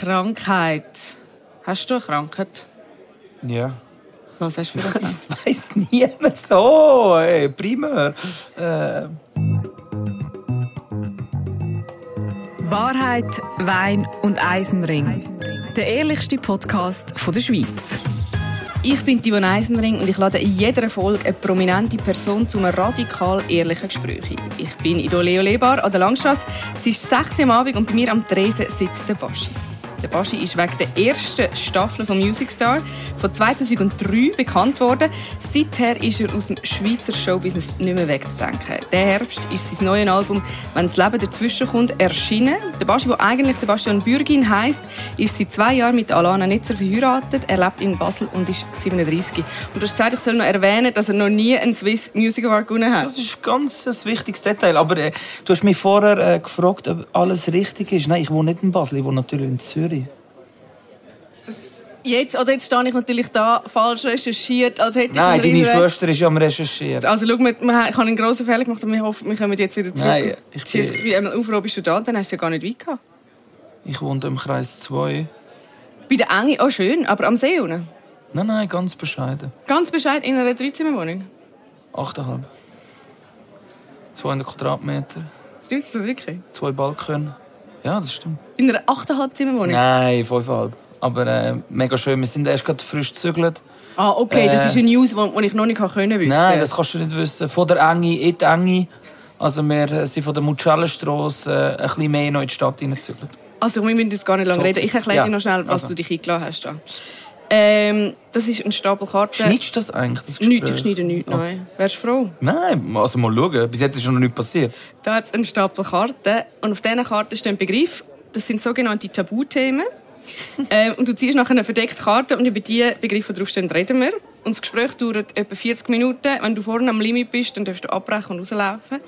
Krankheit. Hast du eine Krankheit? Ja. Was hast du für eine? Das weiss niemand so. Ey, primär. Äh, Wahrheit, Wein und Eisenring. Der ehrlichste Podcast von der Schweiz. Ich bin Yvonne Eisenring und ich lade in jeder Folge eine prominente Person zu einem radikal ehrlichen Gespräch ein. Ich bin in Leo Lebar an der Langstrasse. Es ist 6 Uhr am Abend und bei mir am Tresen sitzt der Baschi. Der Baschi ist wegen der ersten Staffel von Music Star von 2003 bekannt worden. Seither ist er aus dem Schweizer Showbusiness nicht mehr wegzudenken. Der Herbst ist sein neues Album «Wenn das Leben dazwischen kommt» erschienen. Der Baschi, der eigentlich Sebastian Bürgin heisst, ist seit zwei Jahren mit Alana Netzer verheiratet. Er lebt in Basel und ist 37. Und du hast gesagt, ich soll noch erwähnen, dass er noch nie einen Swiss Music Award gewonnen hat. das ist ganz ein wichtiges Detail. Aber äh, du hast mich vorher äh, gefragt, ob alles richtig ist. Nein, ich wohne nicht in Basel, ich wohne natürlich in Zürich. Jetzt, oder jetzt stehe ich natürlich da falsch recherchiert, als hätte Nein, deine irgendwie- Schwester ist ja am Recherchieren. Also schau, wir, wir, ich habe einen grossen Fehler gemacht und wir hoffen, wir kommen jetzt wieder zurück. Nein, ich ich bin... bin- Wie einmal auf, bist du da? Dann hast du ja gar nicht weit gehabt. Ich wohne im Kreis 2. Bei der Enge, oh schön, aber am See unten. Nein, nein, ganz bescheiden. Ganz bescheid in einer Dreizimmerwohnung. 8,5. 200 Quadratmeter, Stimmt das wirklich? zwei Balkone. Ja, das stimmt. In einer 8,5 Zimmerwohnung? Nein, 5,5. Aber äh, mega schön. Wir sind erst gerade frisch gezügelt. Ah, okay, das Äh, ist eine News, die ich noch nicht können wissen Nein, das kannst du nicht wissen. Von der Enge in die Enge. Also wir äh, sind von der Muccellenstrasse äh, ein bisschen mehr noch in die Stadt hineingezügelt. Also wir müssen jetzt gar nicht lange Top. reden. Ich erkläre Ja, dir noch schnell, was also. du dich eingeladen hast. Ähm, das ist ein Stapel Karten. Schneidest du das eigentlich, das Gespräch? Nichts, ich schneide nichts, nein. Wärst du froh? Nein, also mal schauen. Bis jetzt ist noch nichts passiert. Da hat es einen Stapel Karten und auf diesen Karten stehen Begriffe. Das sind sogenannte Tabuthemen. ähm, und du ziehst nachher eine verdeckte Karte und über die Begriffe, die draufstehen, reden wir. Und das Gespräch dauert etwa 40 Minuten. Wenn du vorne am Limit bist, dann darfst du abbrechen und rauslaufen.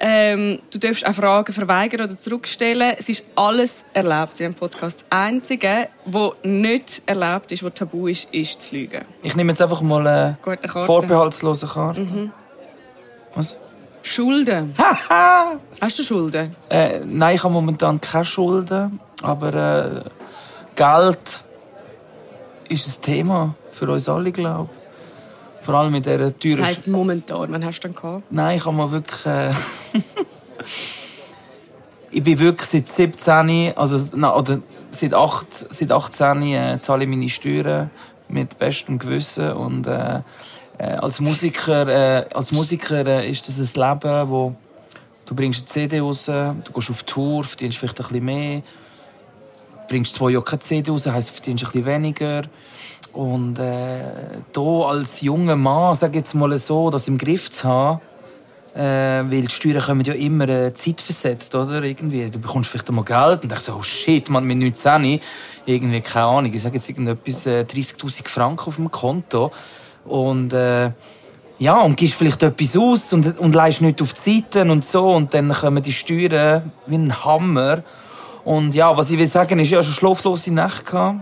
Ähm, du darfst auch Fragen verweigern oder zurückstellen. Es ist alles erlaubt in diesem Podcast. Das Einzige, was nicht erlaubt ist, was tabu ist, ist zu lügen. Ich nehme jetzt einfach mal eine Karte. vorbehaltslose Karte. Was? Schulden. Hast du Schulden? Äh, nein, ich habe momentan keine Schulden. Aber äh, Geld ist ein Thema für uns alle, glaube ich. Vor allem mit dieser teuren... Das heisst momentan. Wann hast du dann gehabt? Nein, ich habe mal wirklich. Äh, ich bin wirklich seit 17, also na, oder seit, 8, seit 18 äh, zahle ich meine Steuern mit bestem Gewissen und äh, äh, als Musiker, äh, als Musiker äh, ist das ein Leben, wo du bringst eine CD raus, du gehst auf Tour, verdienst vielleicht ein bisschen mehr, bringst zwei Jahre keine CD raus, heisst, du verdienst ein bisschen weniger. Und äh, da als junger Mann, sag jetzt mal so, das im Griff zu haben, äh, weil die Steuern kommen ja immer äh, zeitversetzt, oder? Irgendwie. Du bekommst vielleicht einmal Geld und denkst so, oh shit, man, mit 19, irgendwie, keine Ahnung, ich sag jetzt irgendetwas, äh, 30'000 Franken auf dem Konto. Und, äh, ja, und gibst vielleicht etwas aus und, und leist nicht auf die Seiten und so. Und dann kommen die Steuern wie ein Hammer. Und ja, was ich will sagen, ist, hatte schon schlaflose Nächte, gehabt,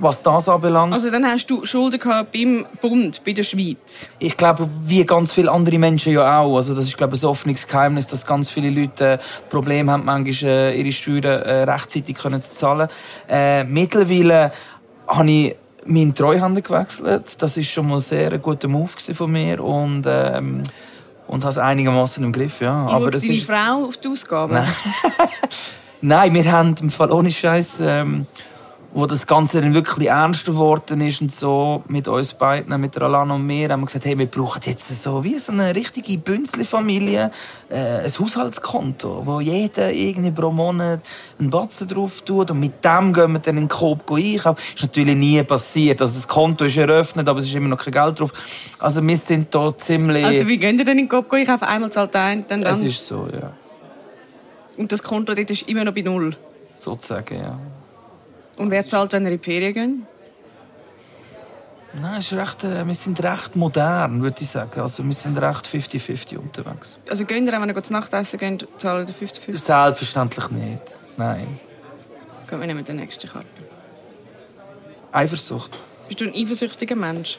was das anbelangt. Also dann hast du Schulden gehabt beim Bund, bei der Schweiz. Ich glaube, wie ganz viele andere Menschen ja auch. Also das ist, glaube ich, ein offenes Geheimnis, dass ganz viele Leute äh, Probleme haben, manchmal äh, ihre Steuern äh, rechtzeitig können zu zahlen. Äh, mittlerweile habe ich meinen Treuhänder gewechselt. Das ist schon mal sehr ein guter Move von mir und ähm, und habe es einigermaßen im Griff, ja. Aber Aber es deine ist Frau auf die Ausgaben? Nein. Nein, wir haben im Fall ohne Scheiß, ähm, wo das Ganze dann wirklich ernst geworden ist und so mit uns beiden, mit der Alana und mir, haben wir gesagt, hey, wir brauchen jetzt so wie so eine richtige Bünzli-Familie, äh, ein Haushaltskonto, wo jeder irgendwie pro Monat einen Batzen drauf tut und mit dem gehen wir dann in den Coop einkaufen. Ist natürlich nie passiert, also das Konto ist eröffnet, aber es ist immer noch kein Geld drauf. Also wir sind da ziemlich... Also wie gehen ihr denn in den Coop? Ich kaufe einmal zahlt ein, dann es dann. ist so, ja. Und das Konto dort ist immer noch bei Null. Sozusagen, ja. Und wer zahlt, wenn ihr in die Ferien geht? Nein, ist recht, äh, wir sind recht modern, würde ich sagen. Also wir sind recht 50-50 unterwegs. Also gehen ihr, wenn ihr zu Nachtessen geht, zahlen ihr 50-50? Selbstverständlich nicht. Nein. Gehen wir nehmen die nächste Karte. Eifersucht. Bist du ein eifersüchtiger Mensch?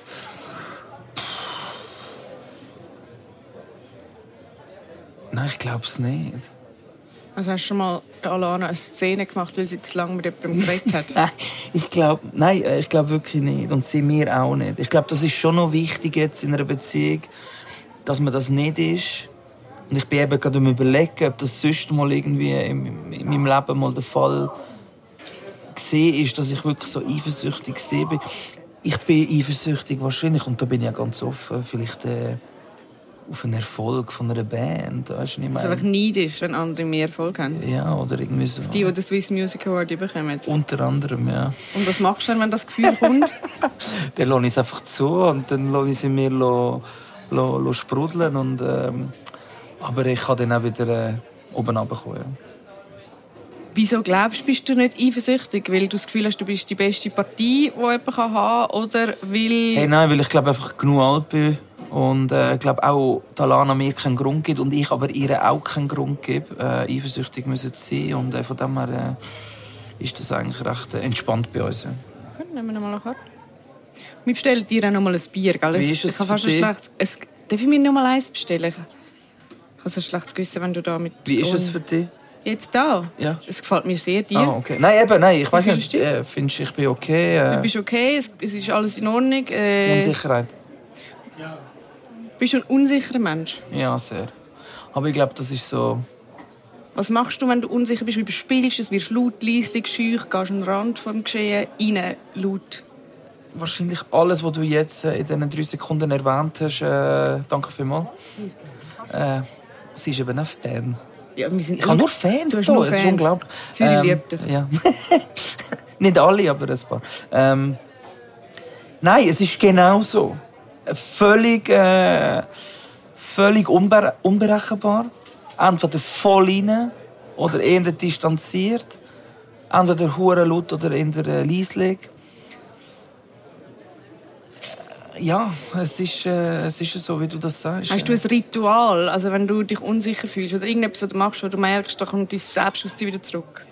Nein, ich glaube es nicht. Also hast du schon mal Alana eine Szene gemacht, weil sie zu lange mit jemandem geredet hat? Nein, ich glaube, nein, äh, ich glaube wirklich nicht. Und sie mir auch nicht. Ich glaube, das ist schon noch wichtig jetzt in einer Beziehung, dass man das nicht ist. Und ich bin eben gerade am überlegen, ob das sonst mal irgendwie in, in meinem Leben mal der Fall gesehen ist, dass ich wirklich so eifersüchtig bin. Ich bin eifersüchtig wahrscheinlich, und da bin ich ja ganz offen, vielleicht äh, auf einen Erfolg von einer Band. Weißt du, ich Also einfach meine? neidisch, wenn andere mehr Erfolg haben. Ja, oder irgendwie so. Die, die den Swiss Music Award bekommen. Unter anderem, ja. Und was machst du dann, wenn das Gefühl kommt? Dann lasse ich es einfach zu und dann lasse ich sie mir lo, lo, lo sprudeln. Und, ähm, aber ich kann dann auch wieder äh, oben runterkommen. Ja. Wieso glaubst du, bist du nicht eifersüchtig? Weil du das Gefühl hast, du bist die beste Partie, die jemand haben kann? Oder weil... Hey, nein, weil ich glaube einfach genug alt bin und äh, glaube auch, dass Lana mir keinen Grund gibt und ich aber ihr auch keinen Grund gebe, äh, eifersüchtig müssen zu sein. Und äh, von dem her äh, ist das eigentlich recht äh, entspannt bei uns. Ja. Nehmen wir noch mal eine Karte. Wir bestellen dir auch noch mal ein Bier, gell? Wie ist es ich habe für fast ein dich? schlechtes... Es... Darf ich mir noch mal eins bestellen? Ich habe so ein schlechtes Gewissen, wenn du da mit... Wie ist es für dich? Jetzt da? Ja. Es gefällt mir sehr dir. Ah, okay. Nein, eben, nein, ich weiß nicht. du? Äh, findest ich bin okay? Äh, Du bist okay, es, es ist alles in Ordnung. Äh, Unsicherheit? Bist du ein unsicherer Mensch? Ja, sehr. Aber ich glaube, das ist so... Was machst du, wenn du unsicher bist? Wie spielst du es? Wirst du laut, leislich, schüch? Gehst du an den Rand vom Geschehen rein, laut? Wahrscheinlich alles, was du jetzt äh, in diesen drei Sekunden erwähnt hast. Äh, danke vielmals. Äh, sie ist eben ein Fan. Ja, wir sind Ich habe nur Fans Du hast da, nur es ist Fans. unglaublich. Zürich liebt dich. Ja. Nicht alle, aber ein paar. Ähm, nein, es ist genau so. Völlig, äh, völlig unber unberechenbar. Entweder voll rein oder eher distanziert. Entweder hure laut oder eher äh, leislich. Ja, es ist, äh, es ist so, wie du das sagst. Hast du ein Ritual? Also wenn du dich unsicher fühlst oder irgendetwas, was du machst, wo du merkst, da kommt dein Selbstbewusstsein wieder zurück?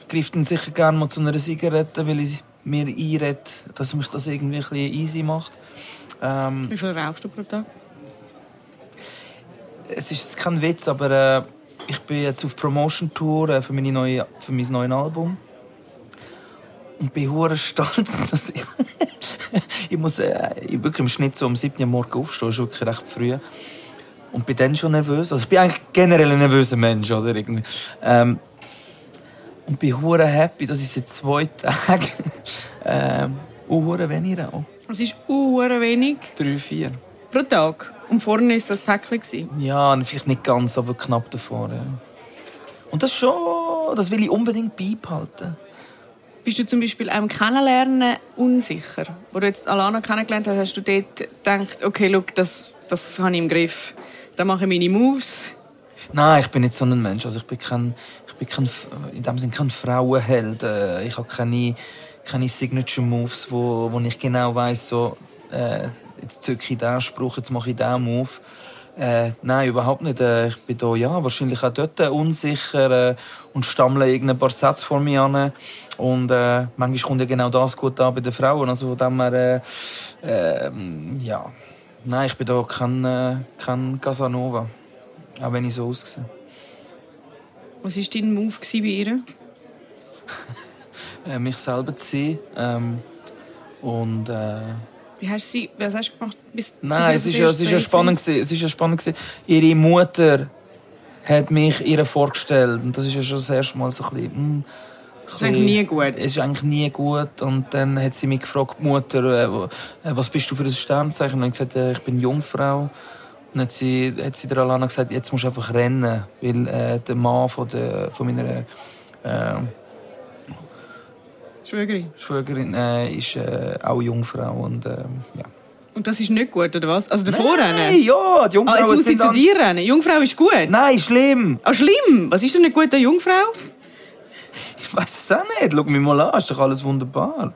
Ich greife dann sicher gerne mal zu einer Zigarette, weil ich mir einrede, dass mich das irgendwie ein bisschen easy macht. Ähm, Wie viel rauchst du pro Tag? es ist kein Witz, aber äh, ich bin jetzt auf Promotion-Tour äh, für, meine neue, für mein neues Album. Und bin hure stolz, dass ich... ich muss äh, ich wirklich im Schnitt so um 7 Uhr morgens aufstehen, das ist wirklich recht früh. Und bin dann schon nervös. Also ich bin eigentlich generell ein nervöser Mensch, oder? Irgendwie. Ähm, und bin hure happy, dass ich seit zwei Tagen... ähm, hure wenig rauche. Es ist uhr wenig Drei, vier. pro Tag. Und vorne war das Päckchen. gewesen. Ja, vielleicht nicht ganz, aber knapp davor. Ja. Und das schon, das will ich unbedingt beibehalten. Bist du zum Beispiel im Kennenlernen unsicher? Wo du jetzt Alana kennengelernt hast, hast du dort gedacht, okay, look, das, das habe ich im Griff. Da mache ich meine Moves. Nein, ich bin nicht so ein Mensch. Also ich bin kein, ich bin kein, in dem Sinne kein Frauenheld. Äh, Ich habe keine, keine Signature Moves, wo, wo ich genau weiß, so, äh, jetzt zücke ich diesen Spruch, jetzt mache ich diesen Move. Äh, nein, überhaupt nicht. Äh, ich bin da, ja, wahrscheinlich auch dort äh, unsicher äh, und stammle irgendein paar Sätze vor mir an. Und äh, manchmal kommt ja genau das gut an bei den Frauen. Also von dem her, äh, äh, ja. Nein, ich bin da kein, kein Casanova. Auch wenn ich so aussehe. Was war dein Move bei ihr? äh, mich selber zu sein. Ähm, und äh, Wie hast du sie, was hast du gemacht? Bis, nein, bis es ist ja, das es ist ja spannend gewesen. Es ist ja spannend gewesen. Ihre Mutter hat mich ihr vorgestellt und das ist ja schon das erste Mal so ein bisschen. hm, Das ist eigentlich nie gut. Es ist eigentlich nie gut und dann hat sie mich gefragt, Mutter, äh, äh, was bist du für ein Sternzeichen? Und dann gesagt, äh, ich bin Jungfrau. Dann hat sie, hat sie der Alana gesagt, jetzt musst du einfach rennen, weil äh, der Mann von, der, von meiner äh, Schwägerin. Schwägerin äh, ist äh, auch Jungfrau und ähm, ja. Und das ist nicht gut, oder was? Also davor Nein, rennen? ja, die Ah, Jungfrauen jetzt muss sie sind zu dir rennen. Jungfrau ist gut. Nein, schlimm. Ah, schlimm. Was ist denn eine gute Jungfrau? Ich weiß es auch nicht. Schau mich mal an, ist doch alles wunderbar.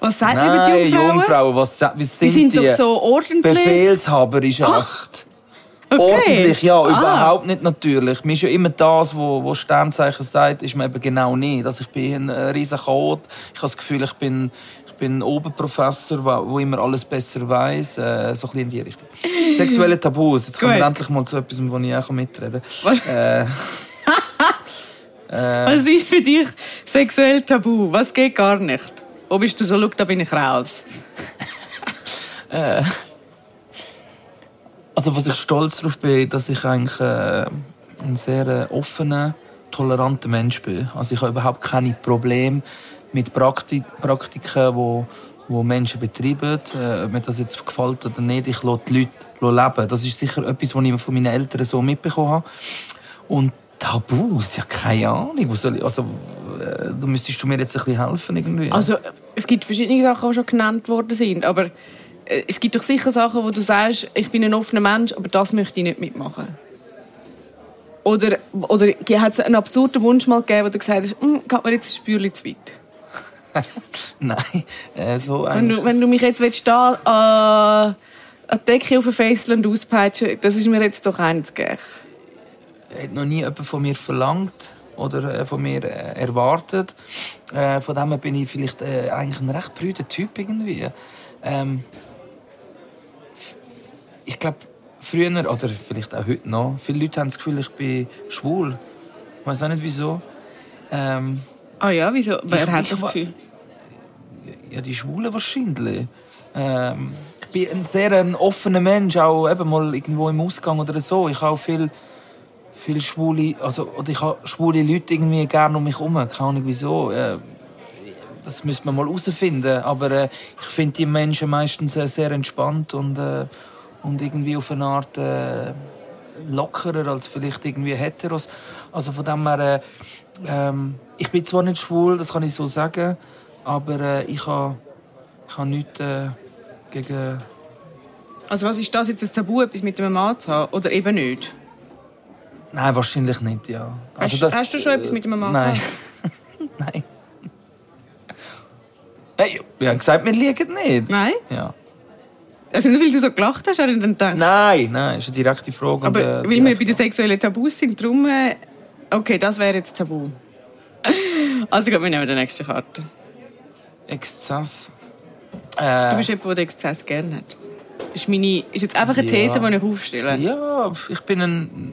Was sagt man mit Nein, Jungfrauen? Jungfrauen, was sa- wie Die sind sind die? doch so ordentlich. Befehlshaber ist acht. Okay. Ordentlich, ja, Ah. überhaupt nicht natürlich. Mir ist ja immer das, wo, wo Sternzeichen sagt, ist mir eben genau nicht. Also ich bin ein äh, riesen Chaot. Ich habe das Gefühl, ich bin, ich bin ein Oberprofessor, wo, wo immer alles besser weiß, äh, so ein bisschen in die Richtung. Sexuelle Tabus. Jetzt kommen wir endlich mal zu etwas, wo ich auch mitreden kann. Äh, Was ist für dich sexuell tabu? Was geht gar nicht? Wo bist du so, schau, da bin ich raus. Also was ich stolz darauf bin, dass ich eigentlich äh, ein sehr äh, offener, toleranter Mensch bin. Also ich habe überhaupt keine Probleme mit Praktik Praktiken, wo, wo Menschen betreiben. Äh, ob mir das jetzt gefällt oder nicht, ich lasse die Leute leben. Das ist sicher etwas, was ich von meinen Eltern so mitbekommen habe. Und Tabus, ja keine Ahnung. Also, äh, du müsstest du mir jetzt ein bisschen helfen irgendwie. Also, es gibt verschiedene Sachen, die schon genannt worden sind, aber es gibt doch sicher Sachen, wo du sagst, ich bin ein offener Mensch, aber das möchte ich nicht mitmachen. Oder, oder hat es einen absurden Wunsch mal gegeben, wo du gesagt hast, «Hm, geht mir jetzt ein Spürchen zu weit? Nein, äh, so Wenn du, wenn du mich jetzt willst, da äh, an die Decke auf ein Faceland auspeitschen das ist mir jetzt doch eins gleich. hat noch nie jemand von mir verlangt oder äh, von mir äh, erwartet. Äh, von dem bin ich vielleicht äh, eigentlich ein recht brüder Typ irgendwie. Ähm, ich glaube, früher oder vielleicht auch heute noch, viele Leute haben das Gefühl, ich bin schwul. Ich weiß auch nicht wieso. Ähm, Ah ja, wieso? Wer hat das Gefühl? ja, die Schwulen wahrscheinlich. Ähm, ich bin ein sehr ein offener Mensch, auch eben mal irgendwo im Ausgang oder so. Ich habe auch viel, viel schwule, also oder ich habe schwule Leute irgendwie gerne um mich herum. Keine Ahnung wieso. Äh, das müsste man mal herausfinden. Aber äh, ich finde die Menschen meistens äh, sehr entspannt und, äh, und irgendwie auf eine Art äh, lockerer als vielleicht irgendwie Heteros. Also von dem her, äh, ähm, ich bin zwar nicht schwul, das kann ich so sagen, aber äh, ich habe ich ha nichts äh, gegen... Also was ist das jetzt ein Tabu, etwas mit einem Mann zu haben? Oder eben nicht? Nein, wahrscheinlich nicht, ja. Also Hast- hast du schon etwas mit einem Mann Nein. Nein. Hey, wir haben gesagt, wir liegen nicht. Nein? Ja. Also nur weil du so gelacht hast, habe ich dann gedacht. Nein, nein, ist eine direkte Frage. und, Aber äh, weil wir bei den sexuellen Tabus sind, darum... Äh, okay, das wäre jetzt Tabu. Also gut, wir nehmen die nächste Karte. Exzess. Du Äh, bist jemand, der den Exzess gerne hat. Ist, meine, ist jetzt einfach eine Ja. These, die ich aufstelle. ja, ich bin ein...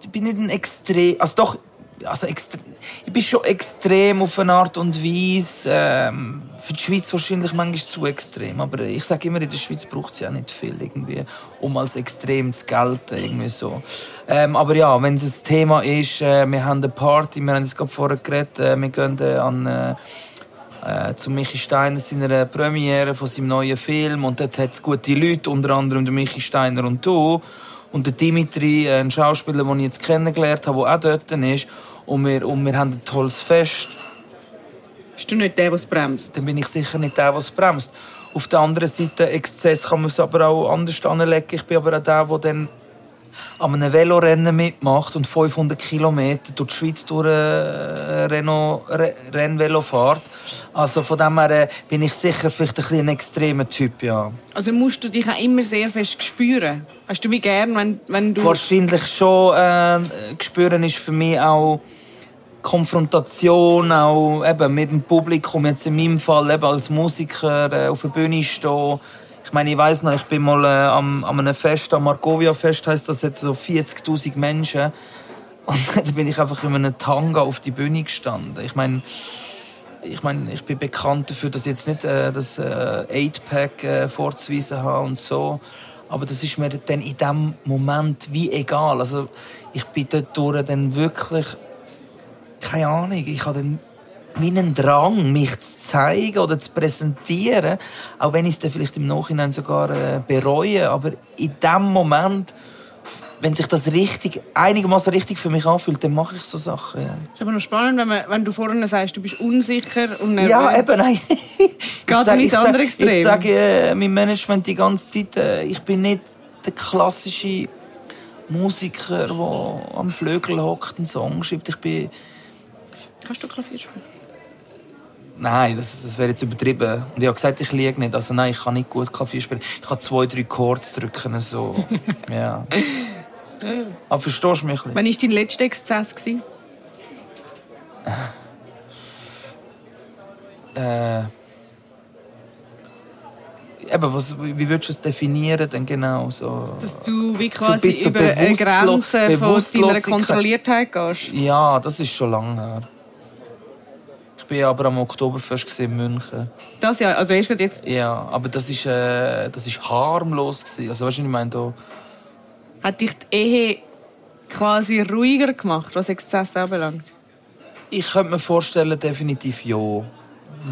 Ich bin nicht ein extrem... Also doch, also extre ich bin schon extrem auf eine Art und Weise. Ähm, für die Schweiz wahrscheinlich manchmal zu extrem. Aber ich sage immer, in der Schweiz braucht es ja nicht viel, irgendwie, um als extrem zu gelten. Irgendwie so. Ähm, aber ja, wenn es ein Thema ist, äh, wir haben eine Party, wir haben es gerade vorher geredet, äh, wir gehen äh, an... Äh, äh, zu Michi Steiner seiner Premiere von seinem neuen Film und dort hat es gute Leute, unter anderem der Michi Steiner und du und der Dimitri, äh, ein Schauspieler, den ich jetzt kennengelernt habe, der auch dort ist und wir, und wir haben ein tolles Fest. Bist du nicht der, der es bremst? Dann bin ich sicher nicht der, der es bremst. Auf der anderen Seite, Exzess kann man es aber auch anders anlegen. Ich bin aber auch der, der dann an einem Velorennen mitmacht und 500 Kilometer durch die Schweiz durch äh, Renault Re Rennvelo fährt. Also von dem her äh, bin ich sicher vielleicht ein, bisschen ein extremer Typ, ja. Also musst du dich auch immer sehr fest spüren. Hast du wie gern, wenn, wenn du... Wahrscheinlich schon äh, spüren ist für mich auch Konfrontation, auch eben mit dem Publikum, jetzt in meinem Fall eben als Musiker äh, auf der Bühne stehen. Ich meine, ich weiß noch, ich bin mal äh, am, an einem Fest, am Markovia Fest, heißt das jetzt so 40.000 Menschen. Und dann bin ich einfach in einem Tanga auf die Bühne gestanden. Ich meine, ich meine, ich bin bekannt dafür, dass ich jetzt nicht äh, das äh, 8-Pack äh, vorzuweisen habe und so. Aber das ist mir dann in dem Moment wie egal. Also ich bin dort dann wirklich, keine Ahnung, ich habe dann meinen Drang, mich zu zeigen oder zu präsentieren, auch wenn ich es dann vielleicht im Nachhinein sogar äh, bereue. Aber in dem Moment, wenn sich das richtig, einigermaßen richtig für mich anfühlt, dann mache ich so Sachen. Ja. ist aber noch spannend, wenn, man, wenn du vorhin sagst, du bist unsicher und nervös. Ja, eben, nein. Sag- ins andere Extrem. Ich sage äh, meinem Management die ganze Zeit, äh, ich bin nicht der klassische Musiker, der am Flügel hockt und Song schreibt. Ich bin... Kannst du Klavier spielen? Nein, das, das wäre jetzt übertrieben. Und ich habe gesagt, ich liege nicht. Also nein, ich kann nicht gut Klavier spielen. Ich kann zwei, drei Chords drücken, so. ja. Aber verstehst du mich? ein bisschen? Wann war dein letzter Exzess? gewesen? Äh, eben, was, wie würdest du es definieren denn genau? So, Dass du wie quasi zur über eine Grenze von deiner. Kontrolliertheit gehst. ja, das ist schon lange her. Ich bin aber am Oktoberfest in München. Das ja, also erst jetzt Ja, aber das ist, äh, das ist harmlos gewesen. Also weißt du, ich meine, da, hat dich die Ehe quasi ruhiger gemacht, was Exzess anbelangt. Ich könnte mir vorstellen, definitiv ja.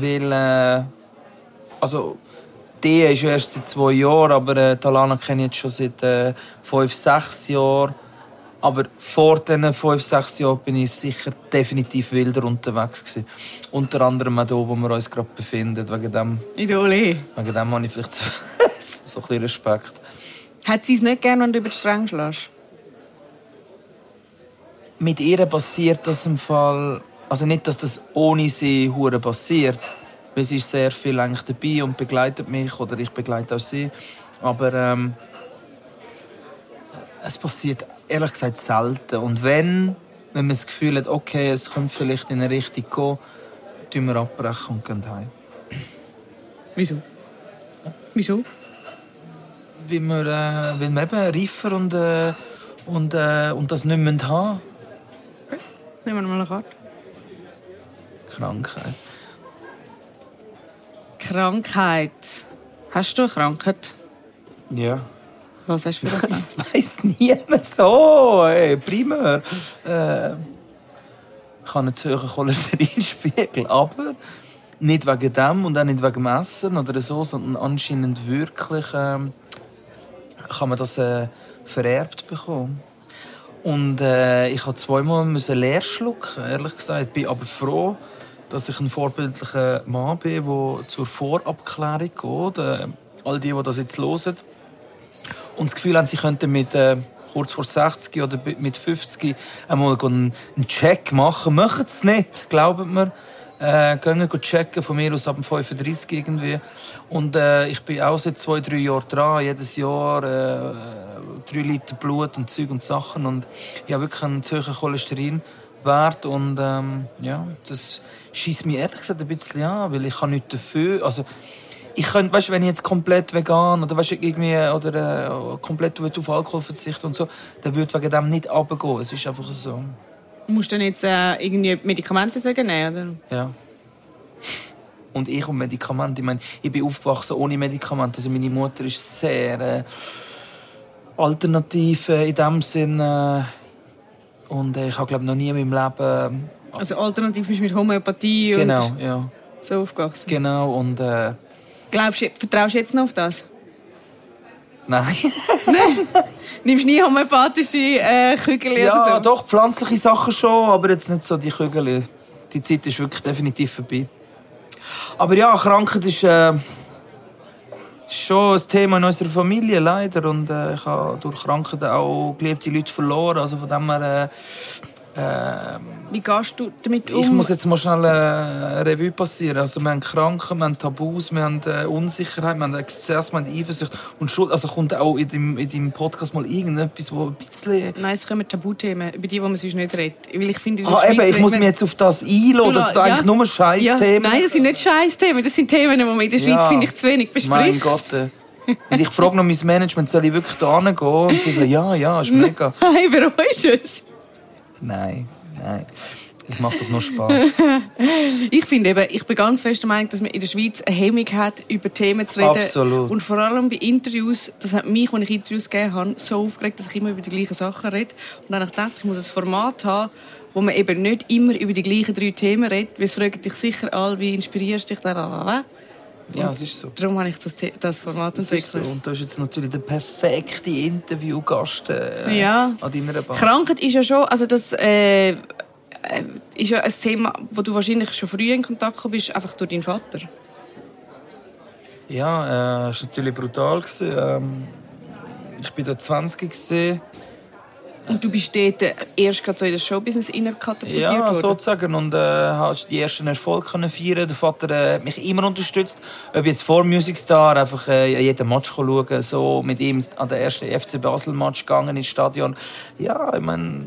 Weil, äh, also, die ist ja erst seit zwei Jahren, aber äh, Talana kenne ich jetzt schon seit äh, fünf, sechs Jahren. Aber vor diesen fünf, sechs Jahren bin ich sicher definitiv wilder unterwegs gewesen. Unter anderem auch hier, wo wir uns gerade befinden. Wegen dem, Idole. wegen dem habe ich vielleicht so, so ein bisschen Respekt. Hat sie es nicht gern, wenn du über die Stränge schlägst? mit ihr passiert das im Fall, also nicht, dass das ohne sie hure passiert, weil sie ist sehr viel eigentlich dabei und begleitet mich oder ich begleite auch sie, aber ähm, es passiert ehrlich gesagt selten und wenn, wenn man das Gefühl hat, okay, es könnte vielleicht in eine Richtung gehen, tun wir abbrechen und gehen heim. Wieso? Wieso? Weil wir, äh, weil wir eben reifer und, äh, und, äh, und das nicht mehr haben. Nehmen wir mal eine Karte. Krankheit. Krankheit. Hast du eine Krankheit? Ja. Was hast du für Krankheit? Das weiss niemand so. Ey, primär. Äh, ich habe einen zu hohen Cholesterinspiegel, aber nicht wegen dem und auch nicht wegen dem Essen oder so, sondern anscheinend wirklich ähm, kann man das äh, vererbt bekommen. Und äh, ich habe zweimal müssen leer schlucken, ehrlich gesagt. Bin aber froh, dass ich ein vorbildlicher Mann bin, der zur Vorabklärung geht. Äh, all die, die das jetzt hören, und das Gefühl haben, sie könnten mit äh, kurz vor 60 oder mit 50 einmal einen Check machen. Machen es nicht, glaubt mir. Äh, gehen checken, von mir aus ab dem 35 irgendwie. Und äh, ich bin auch seit zwei, drei Jahren dran, jedes Jahr äh, drei Liter Blut und Zeug und Sachen. Und ich habe wirklich einen hohen Cholesterinwert und ähm, ja, das schießt mich ehrlich gesagt ein bisschen an, weil ich kann nichts dafür. Also, ich könnte, weißt, wenn ich jetzt komplett vegan oder weißt, irgendwie oder äh, komplett auf Alkohol verzichten und so, dann würde wegen dem nicht runtergehen. Es ist einfach so. Musst du denn jetzt äh, irgendwie Medikamente deswegen nehmen? Oder? Ja. Und ich und Medikamente. Ich meine, ich bin aufgewachsen ohne Medikamente. Also meine Mutter ist sehr äh, alternativ äh, in dem Sinn. Äh, und äh, ich habe glaube noch nie in meinem Leben. Also alternativ ist mit Homöopathie genau, und ja, so aufgewachsen. genau und Glaubst du, vertraust du jetzt noch auf das? nein. Nimmst du nie homöopathische äh, Kügel Ja, oder so? doch, pflanzliche Sachen schon, aber jetzt nicht so die Kügel. Die Zeit ist wirklich definitiv vorbei. Aber ja, Krankheit ist äh, schon ein Thema in unserer Familie, leider. Und äh, ich habe durch Krankheit auch geliebte Leute verloren. Also von dem her, äh, äh, Wie gehst du damit um? ich muss jetzt mal schnell äh, eine Revue passieren. Also wir haben Kranken, wir haben Tabus, wir haben äh, Unsicherheit, wir haben Exzess, wir haben Eifersucht und Schuld. Also kommt auch in deinem, in deinem Podcast mal irgendetwas, wo ein bisschen... Nein, es kommen Tabuthemen, über die, wo man sonst nicht redet. Weil ich finde, Ah, eben, ich muss mich jetzt auf das einladen, dass du Ja. eigentlich nur scheiß ja, Themen Nein, das sind nicht Scheiß-Themen, das sind Themen, die man in der Schweiz, Ja. finde ich, zu wenig bespricht. Mein Gott. äh. Und ich frage noch mein Management, soll ich wirklich da hingehen? Und sie sagen, ja, ja, ist mega. Nein, bereust du es? Nein, nein. Ich mache doch nur Spaß. Ich finde eben, ich bin ganz fest der Meinung, dass man in der Schweiz eine Hemmung hat, über Themen zu reden. Absolut. Und vor allem bei Interviews, das hat mich, als ich Interviews gegeben habe, so aufgeregt, dass ich immer über die gleichen Sachen rede. Und dann habe ich gedacht, ich muss ein Format haben, wo man eben nicht immer über die gleichen drei Themen redet, weil es fragen dich sicher alle, wie inspirierst du dich da? Ja, es ist so. Darum habe ich das, das Format ist so. entwickelt. Und du bist jetzt natürlich der perfekte Interviewgast äh, Ja. an deiner Bank. Krankheit ist ja schon, also das äh, äh, ist ja ein Thema, wo du wahrscheinlich schon früh in Kontakt gekommen bist, einfach durch deinen Vater. Ja, äh, es war natürlich brutal. Ähm, ich war da 20 gewesen. Und du bist dort erst gerade so in das Showbusiness katapultiert Ja, worden. sozusagen. Und äh, hast die ersten Erfolge können feiern. Der Vater äh, hat mich immer unterstützt. Ob jetzt vor Music Star einfach äh, jeden Match schauen so mit ihm an den ersten FC Basel Match gegangen ins Stadion. Ja, ich meine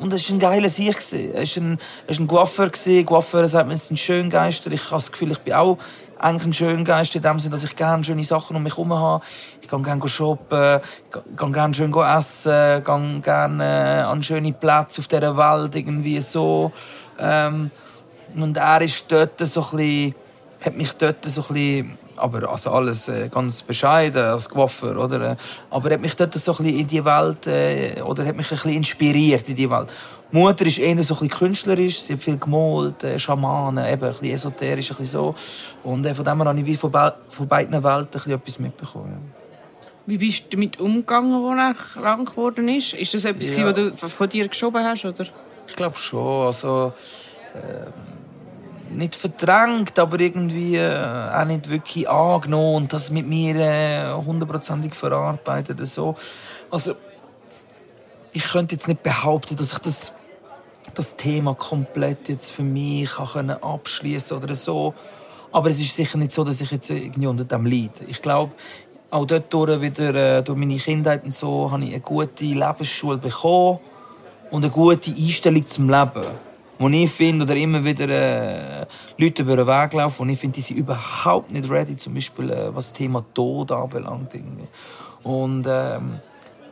und es war ein geiler Sieg. Er war ein, er war ein Coiffeur. gewesen. Coiffeur sagt man, es ist ein Schöngeister. Ich habe das Gefühl, ich bin auch eigentlich ein schöner Geist in dem Sinne, dass ich gerne schöne Sachen um mich herum habe. Ich kann gerne shoppen, ich kann gerne schön essen, gehe gerne äh, an schöne Plätze auf dieser Welt, irgendwie so. Ähm, und er ist dort so ein bisschen, hat mich dort so ein bisschen aber also alles äh, ganz bescheiden als Coiffeur, oder? Aber hat mich dort so ein bisschen in die Welt, äh, oder hat mich ein bisschen inspiriert in die Welt. Mutter ist eher so ein bisschen künstlerisch, sie hat viel gemalt, äh, Schamanen, eben ein bisschen esoterisch, ein bisschen so. Und äh, von dem her habe ich wie von, be von beiden Welten ein bisschen etwas mitbekommen. Wie bist du damit umgegangen, als er krank geworden ist? Ist das etwas, ja. was du von dir geschoben hast, oder? Ich glaube schon, also... Äh, nicht verdrängt, aber irgendwie äh, auch nicht wirklich angenommen und das mit mir äh, hundertprozentig äh, verarbeitet. So. Also, ich könnte jetzt nicht behaupten, dass ich das, das Thema komplett jetzt für mich abschließen oder so. Aber es ist sicher nicht so, dass ich jetzt irgendwie unter dem leide. Ich glaube, auch dort durch, wieder, äh, durch meine Kindheit und so, habe ich eine gute Lebensschule bekommen und eine gute Einstellung zum Leben wo ich finde, oder immer wieder äh, Leute über den Weg laufen, wo ich finde, die sind überhaupt nicht ready, zum Beispiel äh, was das Thema Tod anbelangt. Irgendwie. Und ähm,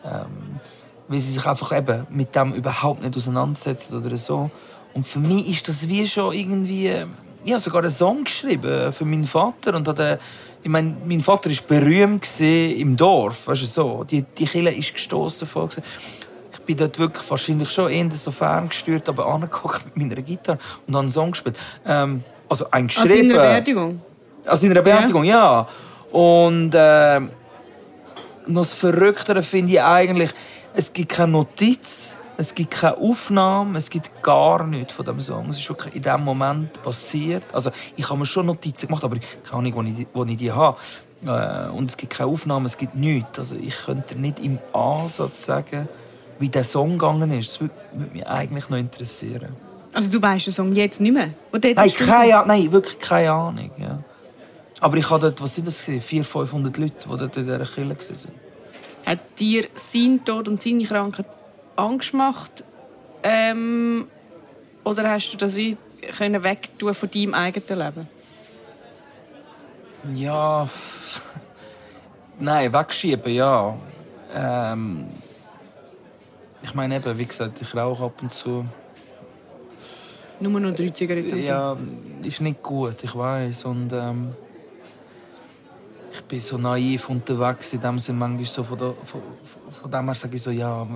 ähm, weil sie sich einfach eben mit dem überhaupt nicht auseinandersetzen oder so. Und für mich ist das wie schon irgendwie... Äh, ich habe sogar einen Song geschrieben für meinen Vater und hatte, ich meine, mein Vater war berühmt im Dorf, weißt du so. Die, die Kille ist gestoßen vor bin dort wirklich wahrscheinlich schon eher so ferngesteuert, aber angeguckt mit meiner Gitarre und dann einen Song gespielt. Ähm, also ein geschrieben. Also in einer Beerdigung? Also in einer Beerdigung, ja. ja. Und äh, noch das Verrücktere finde ich eigentlich, es gibt keine Notiz, es gibt keine Aufnahme, es gibt gar nichts von dem Song. Es ist wirklich in dem Moment passiert. Also ich habe mir schon Notizen gemacht, aber keine Ahnung, wo ich, wo ich die habe. Äh, und es gibt keine Aufnahme, es gibt nichts. Also ich könnte nicht im Ansatz sagen, wie der Song gegangen ist. Das würde, mich eigentlich noch interessieren. Also du weißt den Song jetzt nicht mehr? Nein, keine, nein, wirklich keine Ahnung. Ja. Aber ich habe dort, was sind das 400, 500 Leute, die dort in dieser Kirche waren. Hat dir sein Tod und seine Krankheit Angst gemacht? Ähm, oder hast du das wie können wegtun von deinem eigenen Leben? Ja, nein, wegschieben, ja. Ähm, ich meine eben, wie gesagt, ich rauche ab und zu. Nur noch drei Zigaretten? Ja, ist nicht gut, ich weiß. Und ähm, ich bin so naiv unterwegs in dem Sinne manchmal so von, der, von, von dem her sage ich so, ja,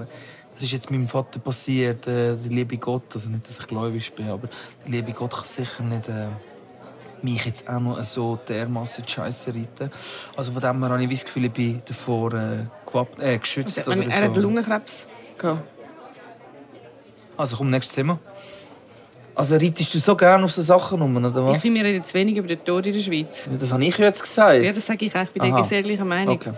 das ist jetzt meinem Vater passiert, äh, der liebe Gott, also nicht, dass ich gläubig bin, aber der liebe Gott kann sicher nicht äh, mich jetzt auch noch so dermaßen Scheiße reiten. Also von dem her habe ich das Gefühl, ich bin davor äh, äh, geschützt. Also, er, er hat Lungenkrebs? gehabt. Also komm, nächstes Thema. Also reitest du so gerne auf so Sachen um, oder was? Ich finde, wir reden zu wenig über den Tod in der Schweiz. Das habe ich jetzt gesagt. Ja, das sage ich auch. Ich bin sehr gleicher Meinung. Okay.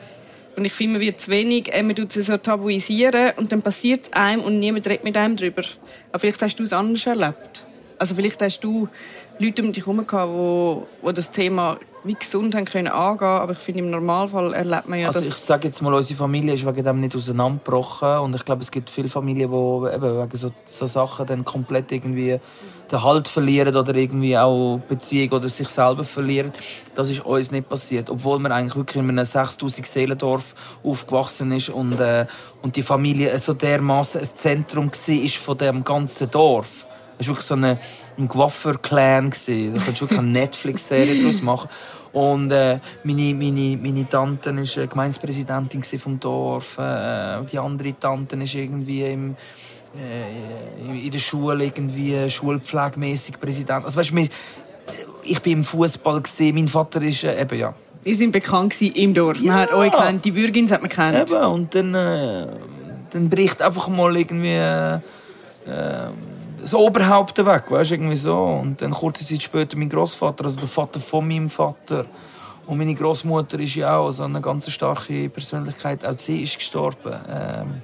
Und ich finde, man wird zu wenig, äh, man tut es so tabuisieren und dann passiert es einem und niemand redet mit einem darüber. Aber vielleicht hast du es anders erlebt. Also vielleicht hast du Leute um dich herum gehabt, wo, wo das Thema wie gesund haben können angehen aber ich finde, im Normalfall erlebt man ja also ich sage jetzt mal, unsere Familie ist wegen dem nicht auseinandergebrochen und ich glaube, es gibt viele Familien, die eben wegen so, so Sachen dann komplett irgendwie den Halt verlieren oder irgendwie auch Beziehung oder sich selber verlieren. Das ist uns nicht passiert, obwohl man eigentlich wirklich in einem 6000 Seelendorf aufgewachsen ist und, äh, und die Familie so dermaßen ein Zentrum war von dem ganzen Dorf. Es war wirklich so eine, ein Coiffeur-Clan. Da könntest du wirklich eine Netflix-Serie daraus machen. Und äh, meine, meine, meine Tante war Gemeindepräsidentin vom Dorf. Äh, die andere Tante ist irgendwie im, äh, in der Schule irgendwie schulpflegemäßig Präsident. Also, weißt, ich bin im Fußball gesehen. Mein Vater ist äh, eben ja. Wir sind bekannt im Dorf. Ja. Man hat euch kennt. Die Bürgins hat man kennt. Eben. Und dann, äh, dann bricht einfach mal irgendwie. Das Oberhaupt weg, weißt irgendwie so. Und dann kurze Zeit später mein Großvater, also der Vater von meinem Vater. Und meine Großmutter ist ja auch so eine ganz starke Persönlichkeit. Auch sie ist gestorben ähm,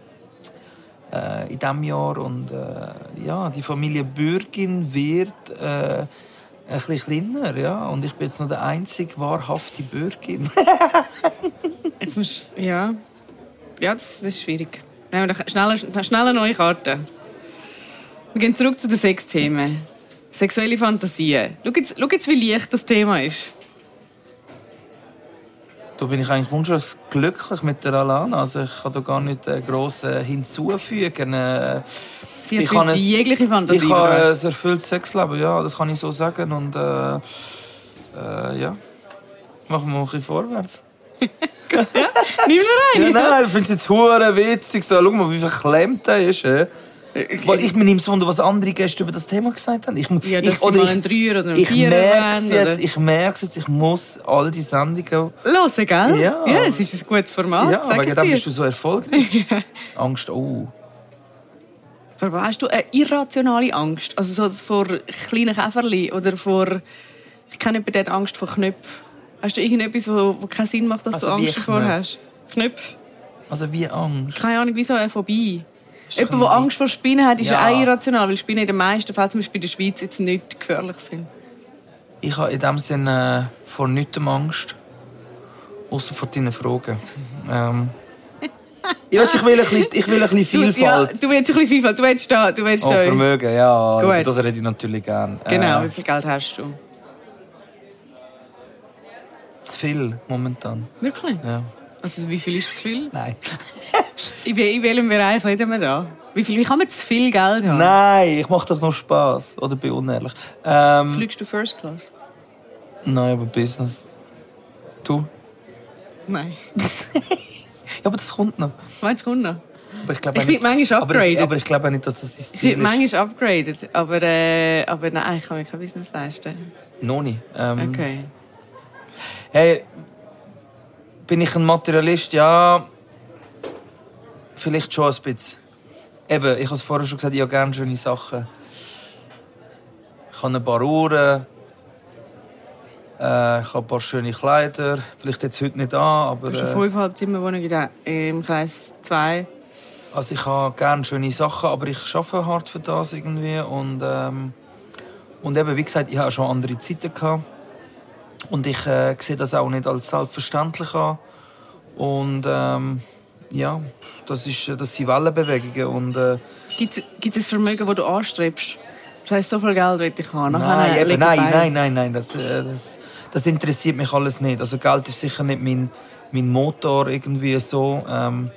äh, in diesem Jahr. Und äh, ja, die Familie Bürgin wird äh, ein bisschen kleiner. Ja? Und ich bin jetzt noch der einzige wahrhafte Bürgin. jetzt musst ja. Ja, das, ist schwierig. Nehmen wir schnell eine neue Karte. Wir gehen zurück zu den Sexthemen. Sexuelle Fantasien. Schau jetzt, schau jetzt, wie leicht das Thema ist. Da bin ich eigentlich wunschlos glücklich mit der Alana. Also ich kann da gar nicht äh, gross äh, hinzufügen. Äh, Sie Ich kann es- jegliche Fantasie. ich habe ein erfülltes Sexleben, ja, das kann ich so sagen. Und äh, äh, ja, machen wir ein bisschen vorwärts. Nimm nur Ja, eine. nein, ich finde es jetzt witzig. So, schau mal, wie verklemmt er ist. Äh. Weil ich mir nimmt Wunder, was andere Gäste über das Thema gesagt haben. Ich, Ja, dass ich, oder mal ich, Dreier oder ich merke es jetzt, ich merke jetzt, ich muss all die Sendungen. Hören, gell? Ja. ja, es ist ein gutes Format. ja, sag wegen dem bist du so erfolgreich. Angst, oh. Was hast du eine irrationale Angst? Also so vor kleinen Käferli oder vor... Ich kenne der hat Angst vor Knöpfen. Hast du irgendetwas, wo, wo keinen Sinn macht, dass Also du Angst davor hast? Knöpfe? Also wie Angst. Keine Ahnung, wieso eine Phobie? Jemand, der Angst vor Spinnen hat, ist ja. Auch irrational, weil Spinnen in den meisten Fällen, zum Beispiel in der Schweiz, jetzt nicht gefährlich sind. Ich habe in dem Sinne äh, vor nichts Angst. Außer vor deinen Fragen. Ähm. Ich, weiss, ich will ein bisschen, ich will ein bisschen Du, ja, Vielfalt. du willst ein bisschen Vielfalt, du willst da, du willst Oh, da. Vermögen, ja. Gut. Das rede ich natürlich gerne. Genau, wie Äh, viel Geld hast du? zu viel momentan. Wirklich? Ja. Also wie viel ist zu viel? Nein. In, in welchem Bereich reden wir da? Wie, viel, wie kann man zu viel Geld haben? Nein, ich mache doch nur Spaß. Oder bin unehrlich. Ähm, Fliegst du First Class? nein, aber Business. Du? Nein. Ja, aber das kommt noch. Meinst du, kommt noch? Aber ich glaube Ich bin manchmal aber ich, upgraded. aber ich glaube auch nicht, dass das dein Ich Ziel werde ist. manchmal upgraded, aber, äh, aber nein, ich kann mir kein Business leisten. Noch nicht. Ähm, Okay. Hey, bin ich ein Materialist? Ja, vielleicht schon ein bisschen. Eben, ich habe es vorher schon gesagt, ich habe gerne schöne Sachen. Ich habe ein paar Uhren. Äh, ich habe ein paar schöne Kleider. Vielleicht jetzt heute nicht an, aber... Du hast eine Äh, fünfeinhalb Zimmerwohnung im Kreis 2. also ich habe gerne schöne Sachen, aber ich arbeite hart für das irgendwie. Und, ähm, und eben, wie gesagt, ich habe schon andere Zeiten gehabt. Und ich äh, sehe das auch nicht als selbstverständlich an. Und ähm, ja, das, ist, das sind Wellenbewegungen. Und, äh, Gibt es ein Vermögen, das du anstrebst? Das heisst, so viel Geld will ich haben. Nein, eben, nein, ich nein, nein, nein, das, äh, das, das interessiert mich alles nicht. Also Geld ist sicher nicht mein, mein Motor irgendwie so. Ähm,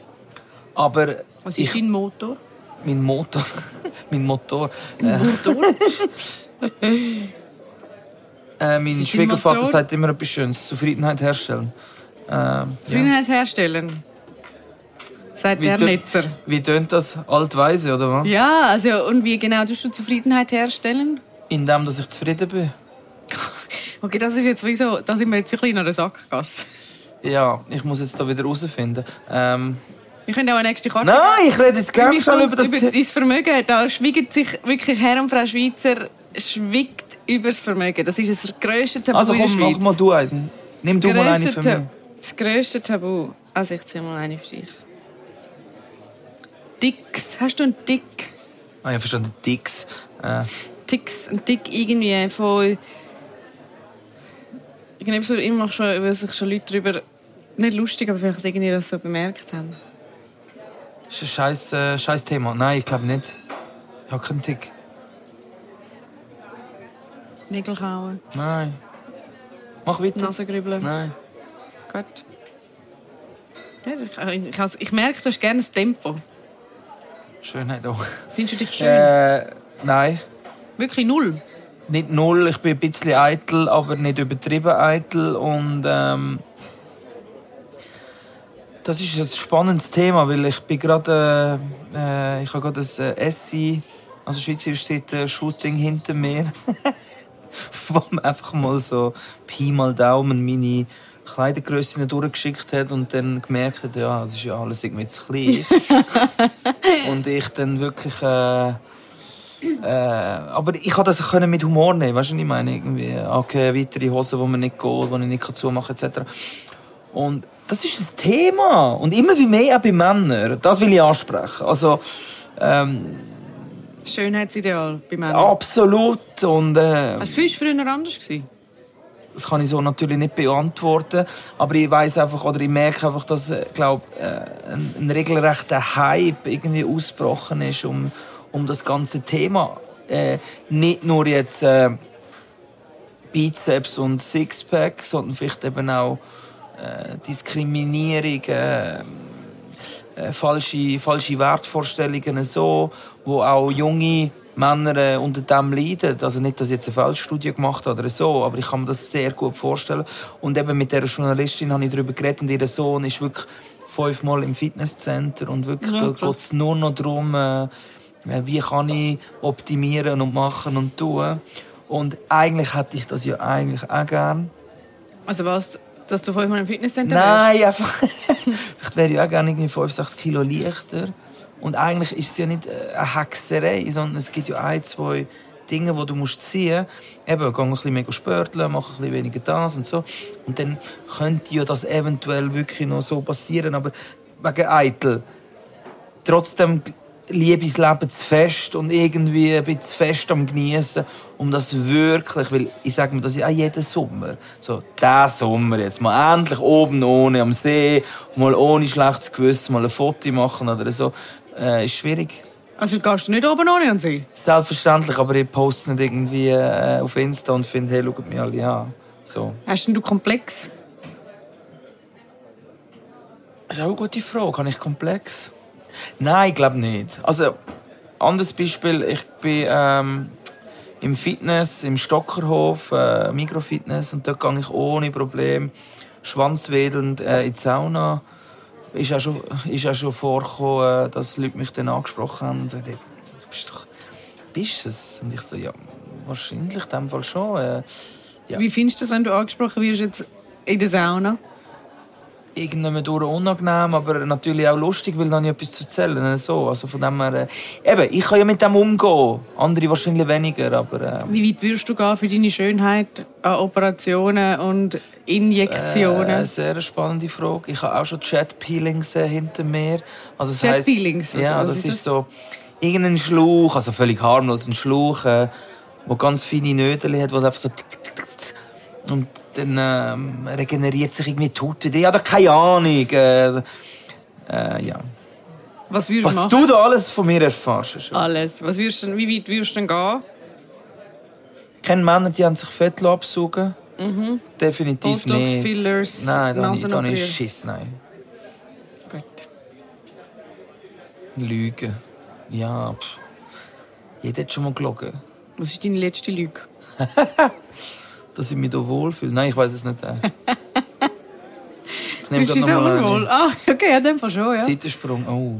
aber Was ich, ist dein Motor? mein Motor, mein Motor. Äh, Motor? Äh, mein Schwiegervater sagt immer etwas Schönes: Zufriedenheit herstellen. Ähm, ja. Zufriedenheit herstellen. Sagt der tö- Netzer. Wie tönt das? Altweise, oder was? Ja, also und wie genau tust du Zufriedenheit herstellen? Indem, dass ich zufrieden bin. Okay, das ist jetzt wie so, da sind wir jetzt ein bisschen in einer Sackgasse. Ja, ich muss jetzt da wieder herausfinden. Ähm, Wir können auch eine nächste Karte nein, ich rede jetzt gerne schon über das über dein Vermögen. Da schwiegt sich wirklich Herr und Frau Schweizer schwiegt über das Vermögen. Das ist das grösste Tabu Also in der komm, Schweiz. mach mal du einen. Nimm du das mal eine grösste für mich. Das grösste Tabu. Also ich ziehe mal eine für dich. Dicks. Hast du einen Dick? Ah, ich verstanden, Dicks. Äh, Ticks, ein Tick irgendwie von. Irgendetwas, wo immer schon, über sich schon Leute darüber. Nicht lustig, aber vielleicht irgendwie das so bemerkt haben. ist ein scheiß, äh, scheiß Thema. Nein, ich glaube nicht. Ich habe keinen Tick. Nägel kauen, Nein. Mach weiter. Nase grübeln. Nein. Gut. Ja, ich, ich, ich, ich merke, du hast gerne das Tempo. Schönheit auch. Findest du dich schön? Äh, nein. Wirklich null? nicht null, ich bin ein bisschen eitel, aber nicht übertrieben eitel und ähm, das ist ein spannendes Thema, weil ich bin gerade, äh, äh, ich habe gerade ein äh, SI, also Schweizer Justiz äh, Shooting hinter mir, wo man einfach mal so Pi mal Daumen meine Kleidergrössen durchgeschickt hat und dann gemerkt hat, ja, das ist ja alles irgendwie zu klein. und ich dann wirklich äh, äh, aber ich konnte das können mit Humor nehmen, weißt du, ich meine? Irgendwie, okay, weitere Hosen, die man nicht geht, die ich nicht zumachen kann, etc. Und das ist ein Thema. Und immer wie mehr auch bei Männern. Das will ich ansprechen. Also, ähm, Schönheitsideal bei Männern. absolut. Und äh, Hast du das Gefühl, früher anders? Gewesen? das kann ich so natürlich nicht beantworten. Aber ich weiß einfach, oder ich merke einfach, dass, äh, glaub, äh, ein, ein regelrechter Hype irgendwie ausgebrochen ist um, um das ganze Thema. Äh, nicht nur jetzt äh, Bizeps und Sixpack, sondern vielleicht eben auch äh, Diskriminierung, äh, falsche, falsche Wertvorstellungen so, wo auch junge Männer äh, unter dem leiden. Also nicht, dass ich jetzt eine Feldstudie gemacht habe oder so, aber ich kann mir das sehr gut vorstellen. Und eben mit dieser Journalistin habe ich darüber geredet und ihr Sohn ist wirklich fünfmal im Fitnesscenter und wirklich ja, geht es nur noch darum, äh, wie kann ich optimieren und machen und tun. Und eigentlich hätte ich das ja eigentlich auch gern. Also was? Dass du fünfmal im Fitnesscenter Nein, wärst? einfach. Vielleicht wäre ich auch gerne irgendwie 5, 6 Kilo leichter. Und eigentlich ist es ja nicht äh, eine Hexerei, sondern es gibt ja ein, zwei Dinge, die du musst ziehen musst. Eben, geh ein bisschen mehr spörteln, mach ein bisschen weniger das und so. Und dann könnte ja das eventuell wirklich noch so passieren. Aber wegen Eitel. Trotzdem liebe das Leben zu fest und irgendwie ein bisschen fest am Genießen, um das wirklich, weil ich sage mir das ja jeden Sommer, so, der Sommer jetzt, mal endlich oben ohne am See, mal ohne schlechtes Gewissen, mal ein Foto machen oder so, äh, ist schwierig. Also gehst du nicht oben ohne an See? Selbstverständlich, aber ich poste nicht irgendwie äh, auf Insta und finde, hey, schaut mich alle an. So. Hast denn du Komplex? Das ist auch eine gute Frage. Habe ich Komplex? Nein, ich glaube nicht. Also, anderes Beispiel, ich bin ähm, im Fitness, im Stockerhof, äh, Mikrofitness, und dort gehe ich ohne Problem schwanzwedelnd äh, in die Sauna. Ist auch schon, ist auch schon vorgekommen, äh, dass Leute mich dann angesprochen haben und gesagt, du bist doch, bist es? Und ich so, ja, wahrscheinlich in dem Fall schon. Äh, ja. Wie findest du es, wenn du angesprochen wirst jetzt in der Sauna? Durch unangenehm, aber natürlich auch lustig, weil dann etwas zu erzählen. So, also von dem her, äh, eben, ich kann ja mit dem umgehen. Andere wahrscheinlich weniger, aber... Äh, Wie weit würdest du gehen für deine Schönheit an Operationen und Injektionen? Äh, sehr spannende Frage. Ich habe auch schon Chat-Peelings äh, hinter mir. Also Chat-Peelings? Ja, das ist, ist so irgendein Schlauch, also völlig harmlos, ein Schlauch, äh, der ganz feine Nödel hat, wo einfach so... Und dann ähm, regeneriert sich irgendwie die Haut. Ich habe keine Ahnung. Äh, äh, ja. Was, Was machen? du da alles von mir erfährst. Schon. Alles. Was würdest du, wie weit würdest du denn gehen? Ich kenne Männer, die haben sich Fett absaugen. Mhm. Definitiv Botox, nicht. Fillers, Nein, da nicht. Da nicht Schiss, nein. Gut. Lügen. Ja, pff. Jeder hat schon mal gelogen. Was ist deine letzte Lüge? dass ich mich hier wohlfühle. Nein, ich weiß es nicht. Ich nehme Bist du so unwohl? Ah, okay, in dem Fall schon, ja. Seitensprung, oh.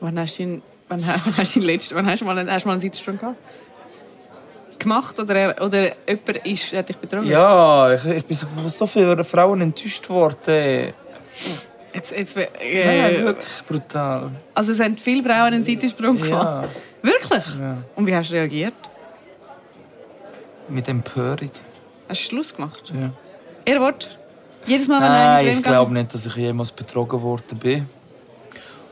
Wann hast du ihn, wann, wann hast du ihn letzt, wann hast du mal, hast du mal einen Seitensprung gehabt? Gemacht oder, oder jemand ist, hat dich betrogen? Ja, ich, ich bin von so vielen Frauen enttäuscht worden. Jetzt, jetzt, äh, Nein, wirklich brutal. Also es haben viele Frauen einen Seitensprung gemacht? Ja. Wirklich? Ja. Und wie hast du reagiert? Mit Empörung. Hast du Schluss gemacht? Ja. Ihr Wort? Jedes Mal, wenn Nein, einer ich glaube nicht, dass ich jemals betrogen worden bin.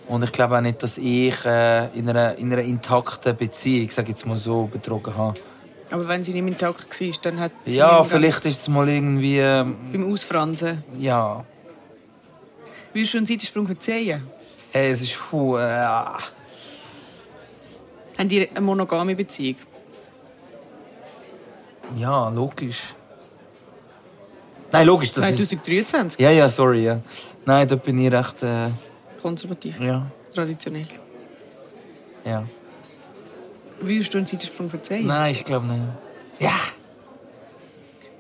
Und ich glaube auch nicht, dass ich äh, in, einer, in einer intakten Beziehung, sage jetzt mal so, betrogen habe. Aber wenn sie nicht intakt war, dann hat sie Ja, vielleicht ist es mal irgendwie... Äh, beim Ausfransen? Ja. Würdest du einen Seitensprung verzeihen? Hey, es ist... Puh, äh, Haben die eine monogame Beziehung? Ja, logisch. Nein, logisch. Das 2023? Ist... Ja, ja, sorry. Ja. Nein, da bin ich recht... Äh... Konservativ? Ja. Traditionell? Ja. Würdest du einen Seitensprung verzeihen? Nein, ich glaube nicht. Ja.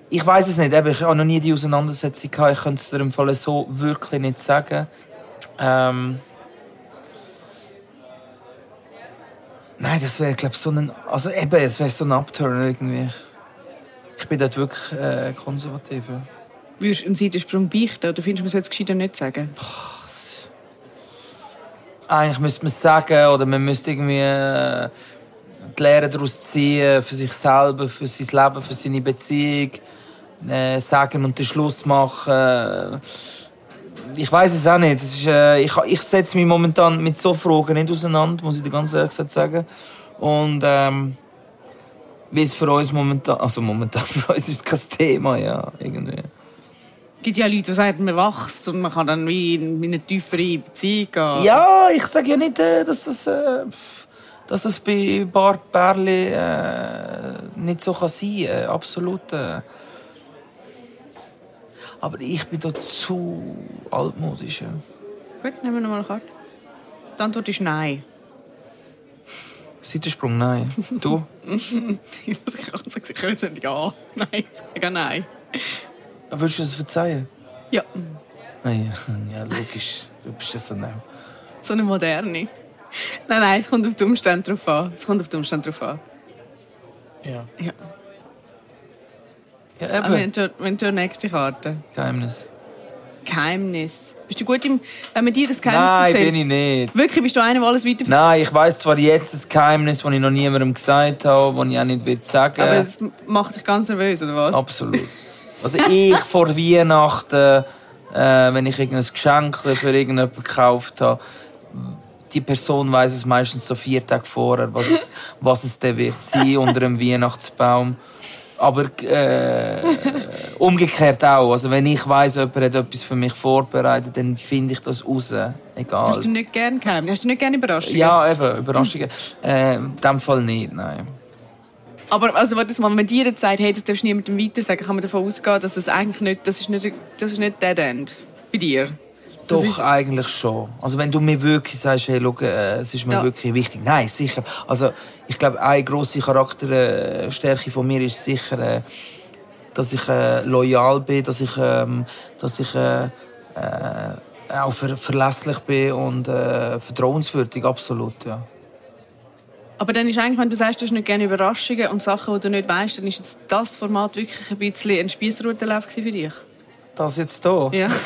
Ich weiß es nicht. Ich habe noch nie die Auseinandersetzung gehabt. Ich könnte es dir im Fall so wirklich nicht sagen. Ähm... Nein, das wäre, glaube ich, so ein... Also eben, es wäre so ein Upturn irgendwie. Ich bin dort wirklich äh, konservativ. Ja. Würdest du einen Seitensprung beichten oder findest du, man sollte es gescheiter nicht sagen? Eigentlich müsste man es sagen oder man müsste irgendwie äh, die Lehre daraus ziehen für sich selber, für sein Leben, für seine Beziehung. Äh, sagen und den Schluss machen. Ich weiß es auch nicht. Ist, äh, ich, ich setze mich momentan mit so Fragen nicht auseinander, muss ich dir ganz ehrlich sagen. Und ähm, wie es für uns momentan, also momentan für uns ist es kein Thema, ja, irgendwie. Es gibt ja Leute, die sagen, man wächst und man kann dann wie in eine tiefere Beziehung gehen. Ja, ich sage ja nicht, äh, dass das, äh, dass das bei Bart Bärli äh, nicht so kann sein kann. Absolut. Aber ich bin da zu altmodisch. ja. Gut, nehmen wir nochmal eine Karte. Die Antwort ist nein. Seitensprung, nein. Du? Ich kann jetzt nicht ja. Nein, ich sage nein. Willst du das verzeihen? Ja, Nein, ja, logisch. Du bist ja so nah. so eine moderne. Nein, nein, es kommt auf die Umstände drauf an. Es kommt auf die Umstände drauf an. Ja. Ja. Ja, Aber wir eben. schon- wir haben schon eine nächste Karte. Geheimnis. Geheimnis. Bist du gut im... Wenn man dir das Geheimnis Nein, erzählt? bin ich nicht. Wirklich, bist du einer, der alles weiter... Nein, ich weiß zwar jetzt ein Geheimnis, das ich noch niemandem gesagt habe, das ich auch nicht will sagen Aber es macht dich ganz nervös, oder was? Absolut. Also ich vor Weihnachten, äh, wenn ich irgendein Geschenk für irgendjemanden gekauft habe, die Person weiß es meistens so vier Tage vorher, was es, was es dann wird sein unter dem Weihnachtsbaum. Aber äh, umgekehrt auch. Also wenn ich weiß, jemand hat etwas für mich vorbereitet, dann finde ich das raus. Egal. Hast du nicht gerne Geheimnis? Hast du nicht gerne Überraschungen? Ja, eben, Überraschungen. Äh, in dem Fall nicht, nein. Aber also, warte mal, wenn dir jetzt sagt, hey, das darfst du niemandem weiter sagen, kann man davon ausgehen, dass das eigentlich nicht, das ist nicht, das ist nicht Dead End bei dir. Das Doch, eigentlich schon. Also wenn du mir wirklich sagst, hey, schau, äh, es ist mir Ja. wirklich wichtig. Nein, sicher. Also ich glaube, eine grosse Charakterstärke von mir ist sicher, äh, dass ich äh, loyal bin, dass ich, ähm, dass ich äh, äh, auch ver verlässlich bin und äh, vertrauenswürdig, absolut, ja. Aber dann ist eigentlich, wenn du sagst, du hast nicht gerne Überraschungen und Sachen, die du nicht weißt, dann ist jetzt das Format wirklich ein bisschen ein Spiessrutenlauf gewesen für dich. Das jetzt hier? Ja.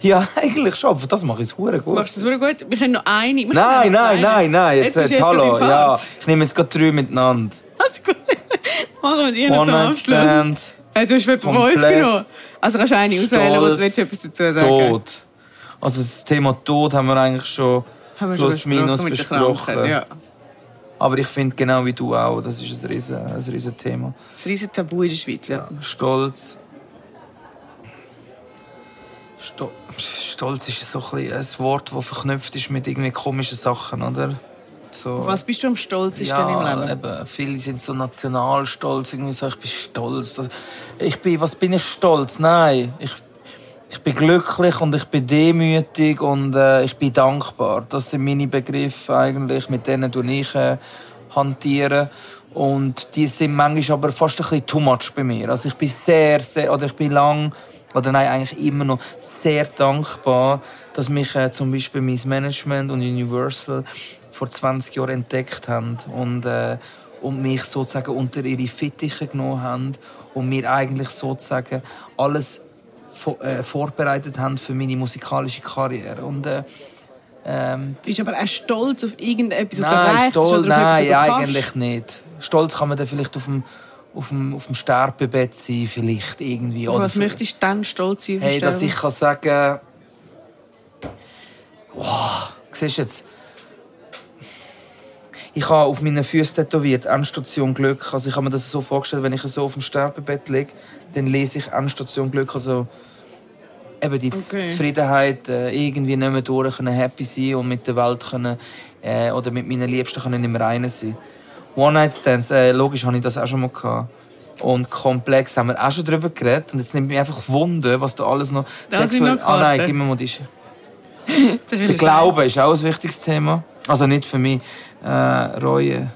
Ja, eigentlich schon. Für das mache ich es gut. Machst du das wirklich gut? Wir können noch eine. Nein, nein, eine. nein, nein. Jetzt, jetzt, erst hallo. Ja, ich nehme jetzt gerade drei miteinander. Also gut. Machen wir One zum Night Abschluss. Stand. Hey, du hast von Komplett. aufgenommen. Also kannst du eine auswählen, wo du etwas dazu sagen Tod. Also das Thema Tod haben wir eigentlich schon Haben wir schon plus minus besprochen ja. Aber ich finde genau wie du auch, das ist ein riesen, ein riesen Thema. Das riesen Tabu in der Schweiz. Ja. Stolz. Sto Stolz ist so ein, ein Wort, das verknüpft ist mit irgendwie komischen Sachen, oder? So. Was bist du am stolzesten ja, im Leben? Eben, viele sind so nationalstolz, irgendwie so, ich bin stolz. Ich bin, was bin ich stolz? Nein, ich, ich bin glücklich und ich bin demütig und äh, ich bin dankbar. Das sind meine Begriffe eigentlich, mit denen tue ich äh, hantieren. Und die sind manchmal aber fast ein bisschen too much bei mir. Also ich bin sehr, sehr, oder ich bin lang, oder nein, eigentlich immer noch sehr dankbar, dass mich äh, zum Beispiel mein Management und Universal vor 20 Jahren entdeckt haben und, äh, und mich sozusagen unter ihre Fittiche genommen haben und mir eigentlich sozusagen alles vo- äh, vorbereitet haben für meine musikalische Karriere. Und, äh, ähm, Bist aber auch stolz auf irgendetwas, was du nein, erreicht hast? stolz, Oder auf nein, etwas, was du eigentlich nicht. Stolz kann man dann vielleicht auf dem, auf dem, auf dem Sterbebett sein, vielleicht irgendwie. Auf was für- möchtest du dann stolz sein? Hey, dass ich kann sagen, wow, siehst du jetzt, ich habe auf meinen Füßen tätowiert, Endstation Glück. Also ich habe mir das so vorgestellt, wenn ich so auf dem Sterbebett liege, dann lese ich Endstation Glück. Also eben die Okay. Zufriedenheit, äh, irgendwie nicht mehr durch können happy sein und mit der Welt können, äh, oder mit meinen Liebsten können im Reinen sein. One-Night-Stands, äh, logisch habe ich das auch schon mal gehabt. Und komplex haben wir auch schon darüber geredet. Und jetzt nimmt mich einfach Wunder, was da alles noch... Da sind noch ah nein, gib mir mal die... Das ist Der Glaube ist auch ein wichtiges Thema. Also nicht für mich. Äh, Reue.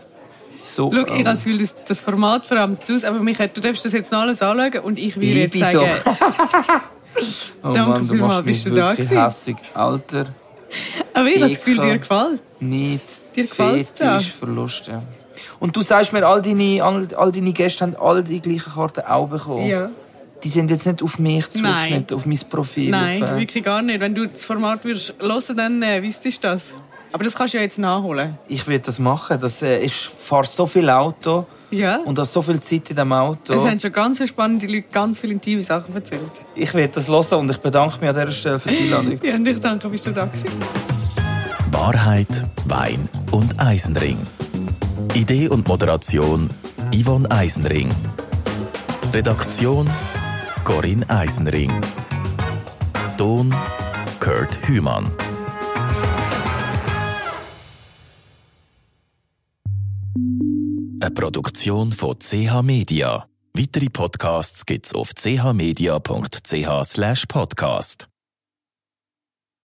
So, Schau, ich habe das Gefühl, das, das Format vor allem zu aber Michael, du darfst das jetzt noch alles anschauen und ich will jetzt sagen, oh Danke Mann, du vielmals, machst mich bist du da gewesen? hässig. Alter, aber ich habe das Gefühl, dir gefällt nicht. Dir gefällt's da? Fetisch, Verlust, ja. Und du sagst mir, all deine, all, all deine Gäste haben alle die gleichen Karten auch bekommen. Ja. Die sind jetzt nicht auf mich zugeschnitten, auf mein Profil. Nein, auf, äh, wirklich gar nicht. Wenn du das Format würdest hören, dann äh, wüsstest du das. Aber das kannst du ja jetzt nachholen. Ich will das machen. Das, äh, ich fahre so viel Auto Ja. und habe so viel Zeit in dem Auto. Es haben schon ganz spannende Leute ganz viele intime Sachen erzählt. Ich will das hören und ich bedanke mich an dieser Stelle für die Einladung. Ja, und ich danke, bist du da gewesen. Wahrheit, Wein und Eisenring. Idee und Moderation Yvonne Eisenring. Redaktion Corinne Eisenring. Ton Kurt Hümann. Eine Produktion von CH Media. Weitere Podcasts gibt's auf chmedia.ch/podcast.